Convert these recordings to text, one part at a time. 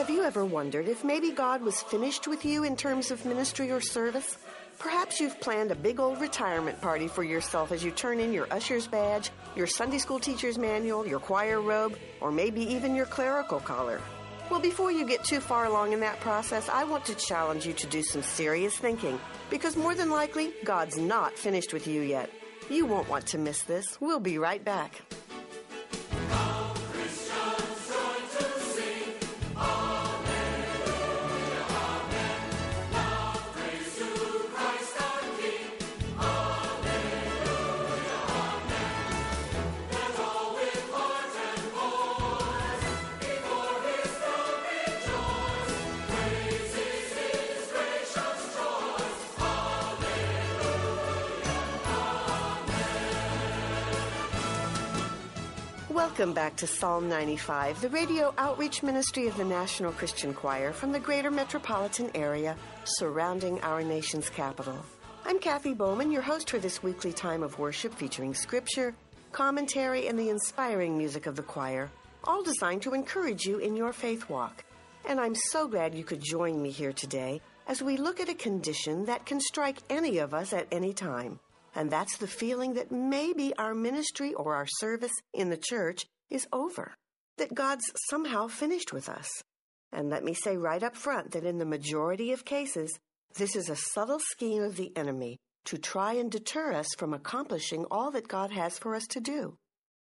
Have you ever wondered if maybe God was finished with you in terms of ministry or service? Perhaps you've planned a big old retirement party for yourself as you turn in your usher's badge, your Sunday school teacher's manual, your choir robe, or maybe even your clerical collar. Well, before you get too far along in that process, I want to challenge you to do some serious thinking because more than likely, God's not finished with you yet. You won't want to miss this. We'll be right back. Welcome back to Psalm 95, the radio outreach ministry of the National Christian Choir from the greater metropolitan area surrounding our nation's capital. I'm Kathy Bowman, your host for this weekly time of worship featuring scripture, commentary, and the inspiring music of the choir, all designed to encourage you in your faith walk. And I'm so glad you could join me here today as we look at a condition that can strike any of us at any time. And that's the feeling that maybe our ministry or our service in the church is over, that God's somehow finished with us. And let me say right up front that in the majority of cases, this is a subtle scheme of the enemy to try and deter us from accomplishing all that God has for us to do.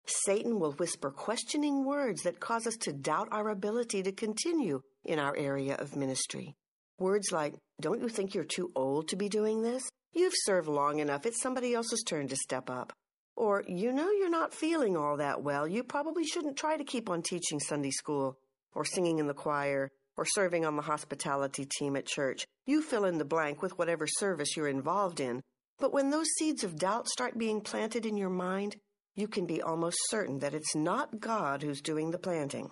Satan will whisper questioning words that cause us to doubt our ability to continue in our area of ministry. Words like, Don't you think you're too old to be doing this? You've served long enough. It's somebody else's turn to step up. Or, you know, you're not feeling all that well. You probably shouldn't try to keep on teaching Sunday school, or singing in the choir, or serving on the hospitality team at church. You fill in the blank with whatever service you're involved in. But when those seeds of doubt start being planted in your mind, you can be almost certain that it's not God who's doing the planting.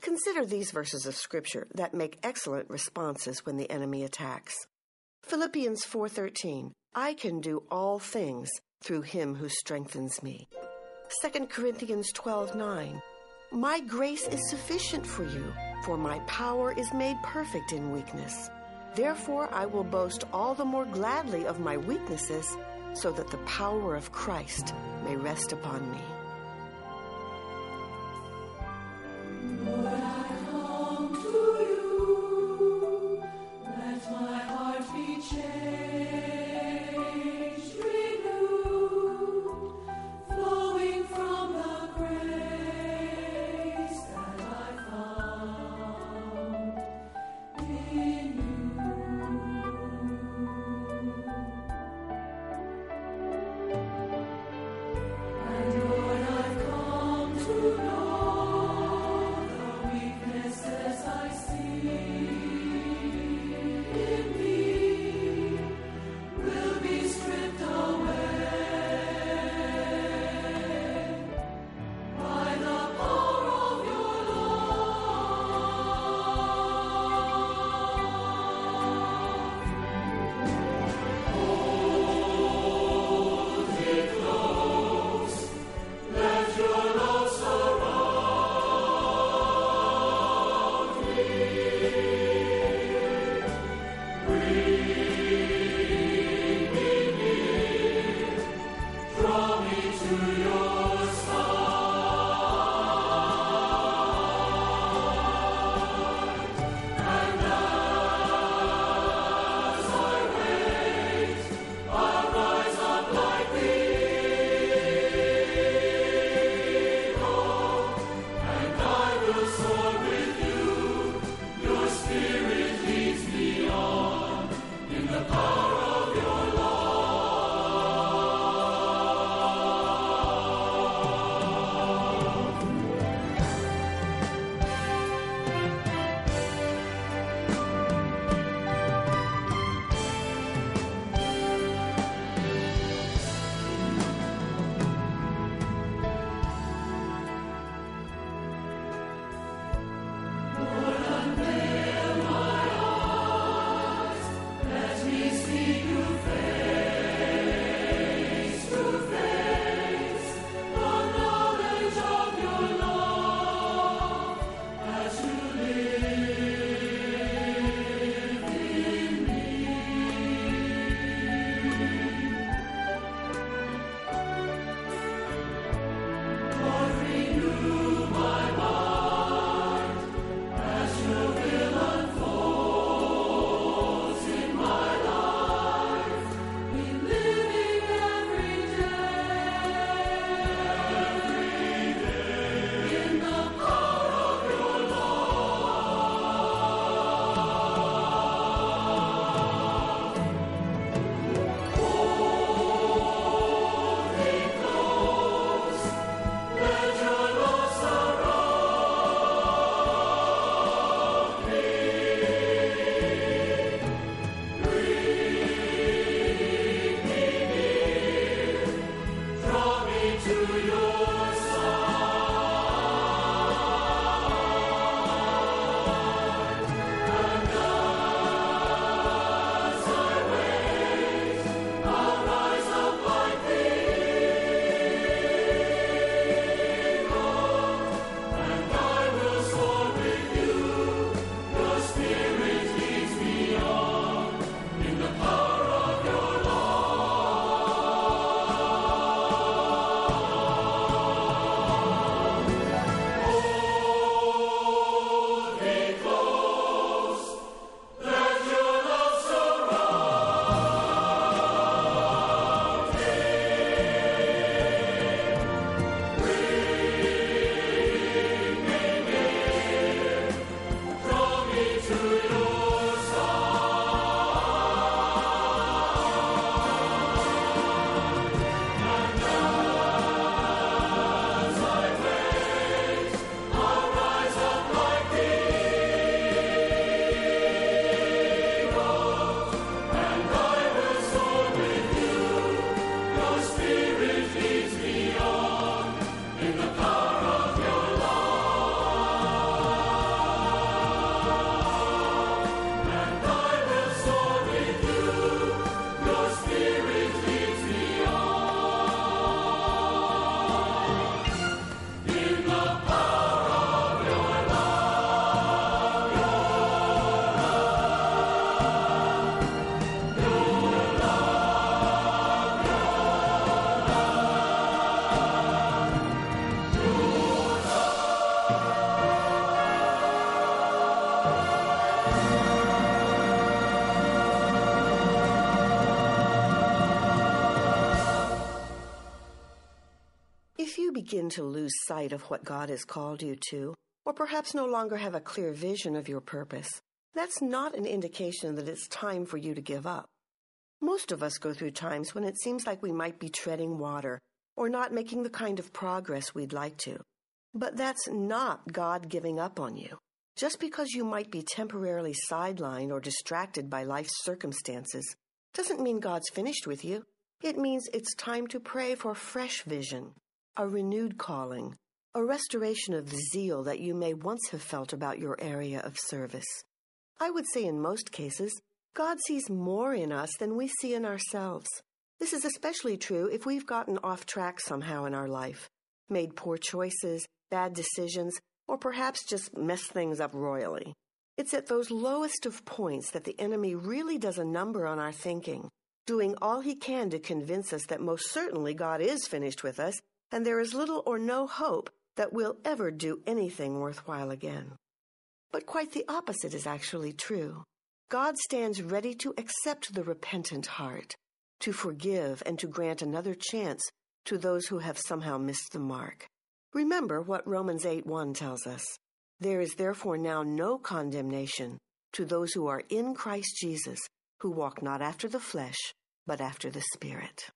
Consider these verses of scripture that make excellent responses when the enemy attacks. Philippians 4:13 I can do all things through him who strengthens me. 2 Corinthians 12:9 My grace is sufficient for you for my power is made perfect in weakness. Therefore I will boast all the more gladly of my weaknesses so that the power of Christ may rest upon me. Begin to lose sight of what God has called you to, or perhaps no longer have a clear vision of your purpose, that's not an indication that it's time for you to give up. Most of us go through times when it seems like we might be treading water or not making the kind of progress we'd like to. But that's not God giving up on you. Just because you might be temporarily sidelined or distracted by life's circumstances doesn't mean God's finished with you. It means it's time to pray for fresh vision, a renewed calling, a restoration of the zeal that you may once have felt about your area of service. I would say in most cases, God sees more in us than we see in ourselves. This is especially true if we've gotten off track somehow in our life, made poor choices, bad decisions, or perhaps just mess things up royally. It's at those lowest of points that the enemy really does a number on our thinking, doing all he can to convince us that most certainly God is finished with us and there is little or no hope that we'll ever do anything worthwhile again. But quite the opposite is actually true. God stands ready to accept the repentant heart, to forgive and to grant another chance to those who have somehow missed the mark. Remember what Romans 8 1 tells us. There is therefore now no condemnation to those who are in Christ Jesus, who walk not after the flesh, but after the Spirit.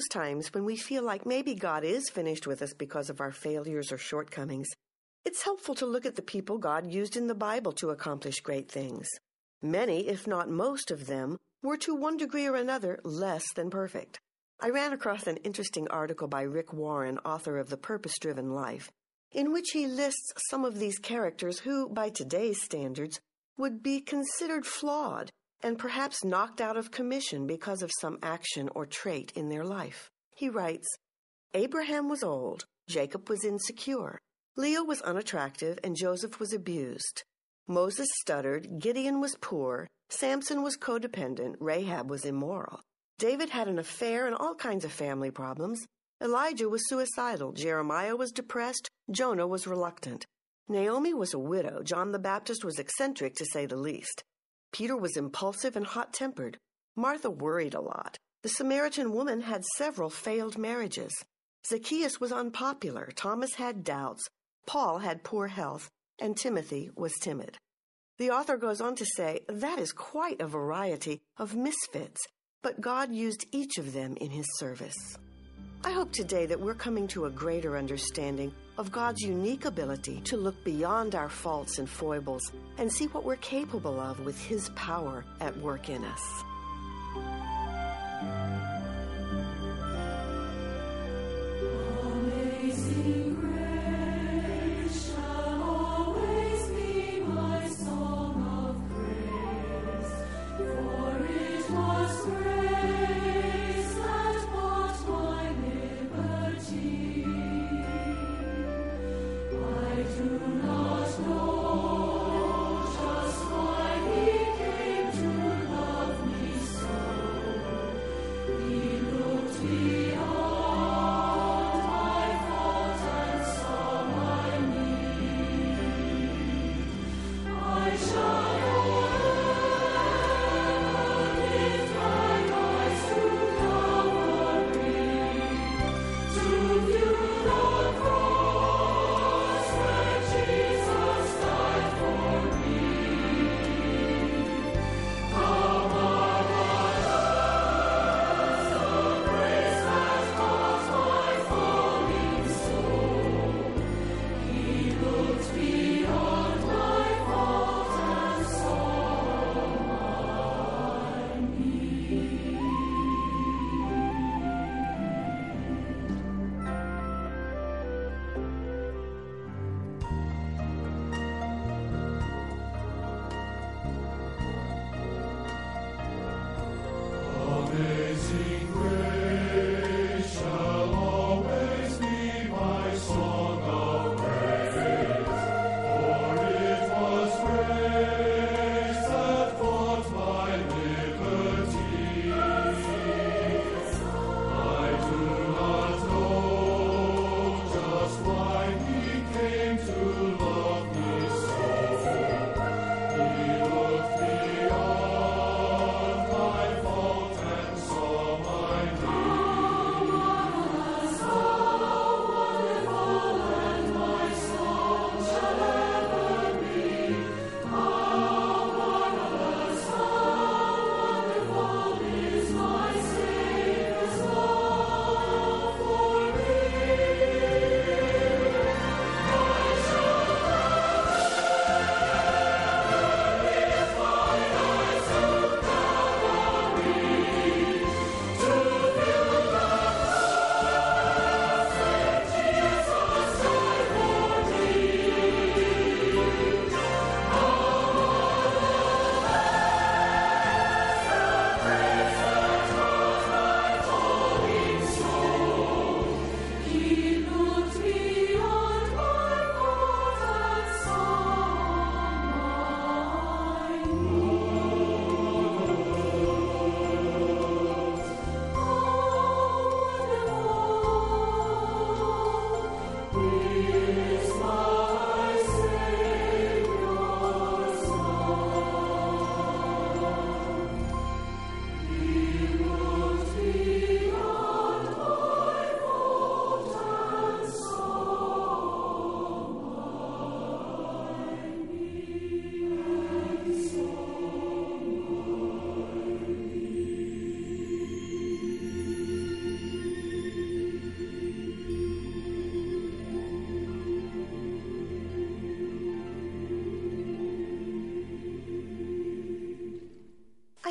Those times when we feel like maybe God is finished with us because of our failures or shortcomings, it's helpful to look at the people God used in the Bible to accomplish great things. Many, if not most of them, were to one degree or another less than perfect. I ran across an interesting article by Rick Warren, author of The Purpose Driven Life, in which he lists some of these characters who, by today's standards, would be considered flawed and perhaps knocked out of commission because of some action or trait in their life. He writes Abraham was old, Jacob was insecure, Leah was unattractive, and Joseph was abused. Moses stuttered, Gideon was poor, Samson was codependent, Rahab was immoral. David had an affair and all kinds of family problems. Elijah was suicidal, Jeremiah was depressed, Jonah was reluctant. Naomi was a widow, John the Baptist was eccentric to say the least. Peter was impulsive and hot tempered. Martha worried a lot. The Samaritan woman had several failed marriages. Zacchaeus was unpopular. Thomas had doubts. Paul had poor health. and Timothy was timid. The author goes on to say that is quite a variety of misfits, but God used each of them in his service. I hope today that we're coming to a greater understanding of God's unique ability to look beyond our faults and foibles and see what we're capable of with His power at work in us.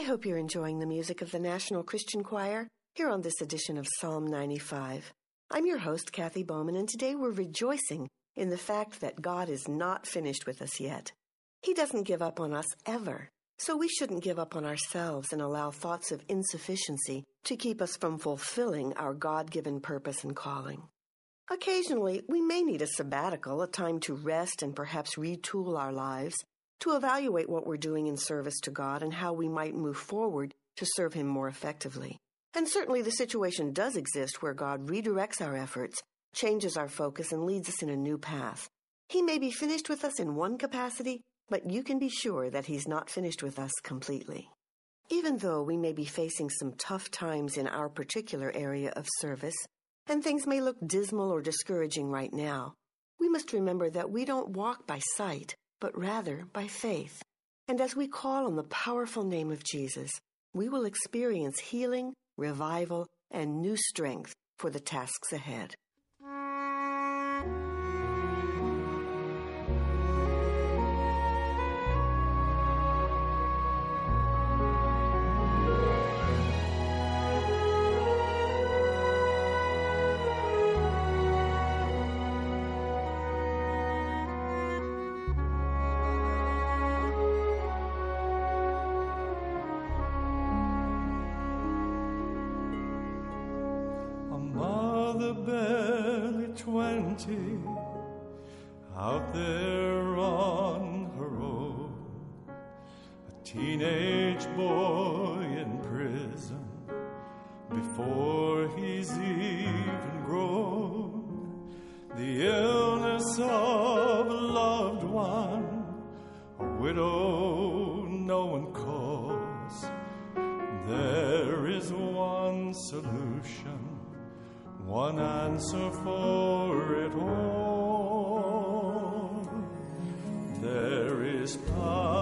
Hope you're enjoying the music of the National Christian Choir here on this edition of Psalm 95. I'm your host, Kathy Bowman, and today we're rejoicing in the fact that God is not finished with us yet. He doesn't give up on us ever, so we shouldn't give up on ourselves and allow thoughts of insufficiency to keep us from fulfilling our God given purpose and calling. Occasionally, we may need a sabbatical, a time to rest and perhaps retool our lives to evaluate what we're doing in service to God and how we might move forward to serve Him more effectively. And certainly the situation does exist where God redirects our efforts, changes our focus, and leads us in a new path. He may be finished with us in one capacity, but you can be sure that He's not finished with us completely. Even though we may be facing some tough times in our particular area of service, and things may look dismal or discouraging right now, we must remember that we don't walk by sight, but rather by faith. And as we call on the powerful name of Jesus, we will experience healing, revival, and new strength for the tasks ahead. Out there on her own. A teenage boy in prison before he's even grown. The illness of a loved one, a widow no one calls. There is one solution one answer for it all. There is power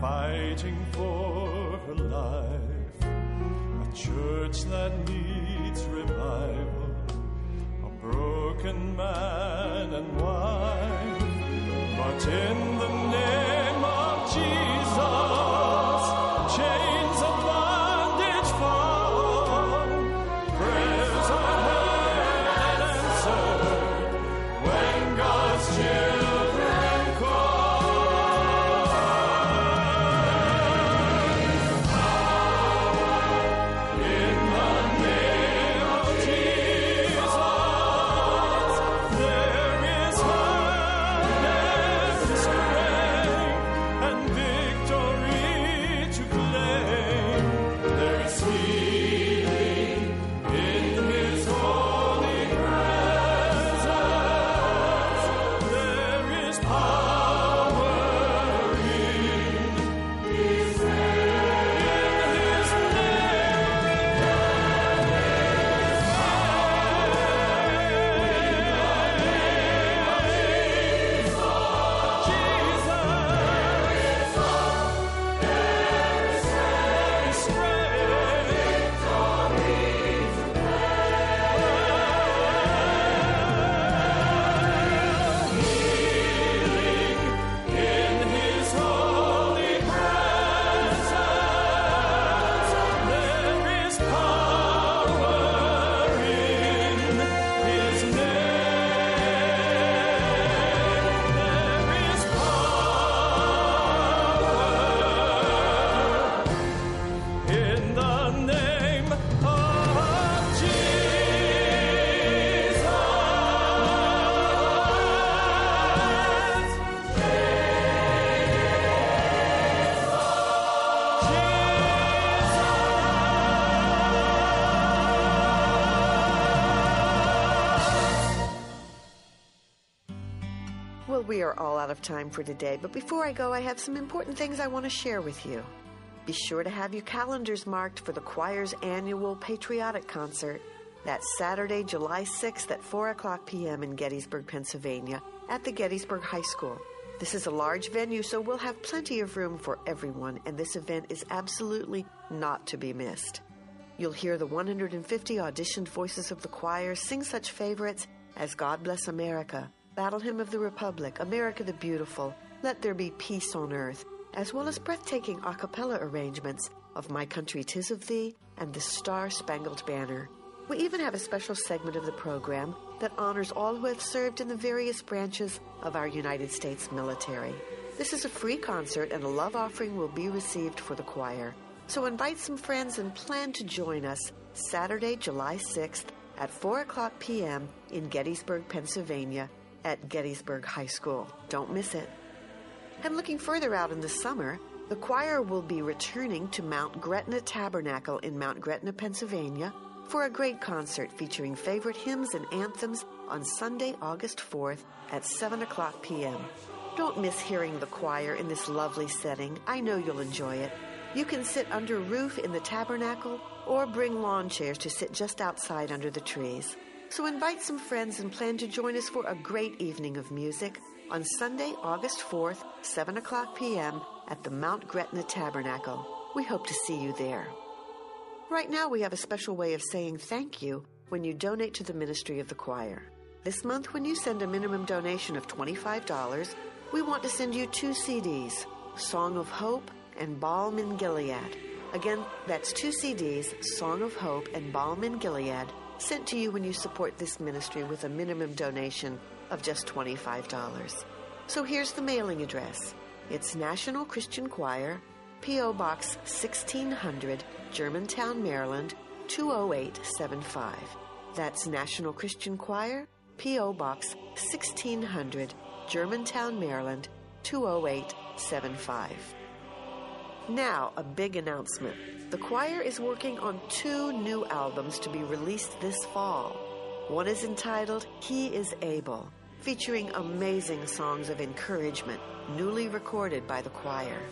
fighting for her life. A church that needs revival, a broken man and wife. But in the out of time for today, but before I go, I have some important things I want to share with you. Be sure to have your calendars marked for the choir's annual patriotic concert. That's Saturday, July 6th at 4 o'clock p.m. in Gettysburg, Pennsylvania, at the Gettysburg High School. This is a large venue, so we'll have plenty of room for everyone, and this event is absolutely not to be missed. You'll hear the 150 auditioned voices of the choir sing such favorites as God Bless America, Battle Hymn of the Republic, America the Beautiful, Let There Be Peace on Earth, as well as breathtaking a cappella arrangements of My Country Tis of Thee and The Star Spangled Banner. We even have a special segment of the program that honors all who have served in the various branches of our United States military. This is a free concert and a love offering will be received for the choir. So invite some friends and plan to join us Saturday, July 6th at 4 o'clock p.m. in Gettysburg, Pennsylvania at Gettysburg High School. Don't miss it. And looking further out in the summer, the choir will be returning to Mount Gretna Tabernacle in Mount Gretna, Pennsylvania for a great concert featuring favorite hymns and anthems on Sunday, August 4th at 7 o'clock p.m. Don't miss hearing the choir in this lovely setting. I know you'll enjoy it. You can sit under roof in the tabernacle or bring lawn chairs to sit just outside under the trees. So invite some friends and plan to join us for a great evening of music on Sunday, August 4th, 7 o'clock p.m. at the Mount Gretna Tabernacle. We hope to see you there. Right now, we have a special way of saying thank you when you donate to the ministry of the choir. This month, when you send a minimum donation of $25, we want to send you two CDs Song of Hope and Balm in Gilead. Again, that's two CDs Song of Hope and Balm in Gilead sent to you when you support this ministry with a minimum donation of just $25. So here's the mailing address it's National Christian Choir, P.O. Box 1600, Germantown, Maryland 20875. That's National Christian Choir, P.O. Box 1600, Germantown, Maryland 20875. Now, a big announcement. The choir is working on two new albums to be released this fall. One is entitled He is Able, featuring amazing songs of encouragement, newly recorded by the choir.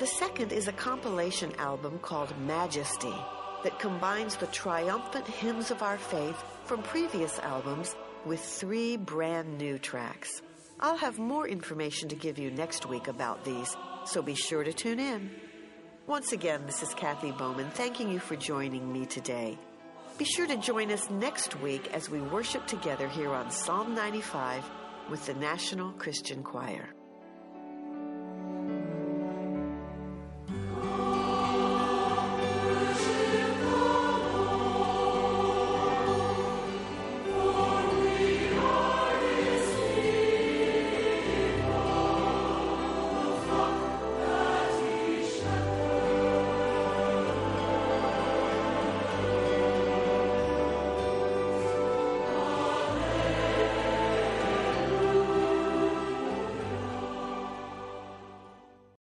The second is a compilation album called Majesty that combines the triumphant hymns of our faith from previous albums with three brand new tracks. I'll have more information to give you next week about these, so be sure to tune in. Once again, this is Kathy Bowman thanking you for joining me today. Be sure to join us next week as we worship together here on Psalm 95 with the National Christian Choir.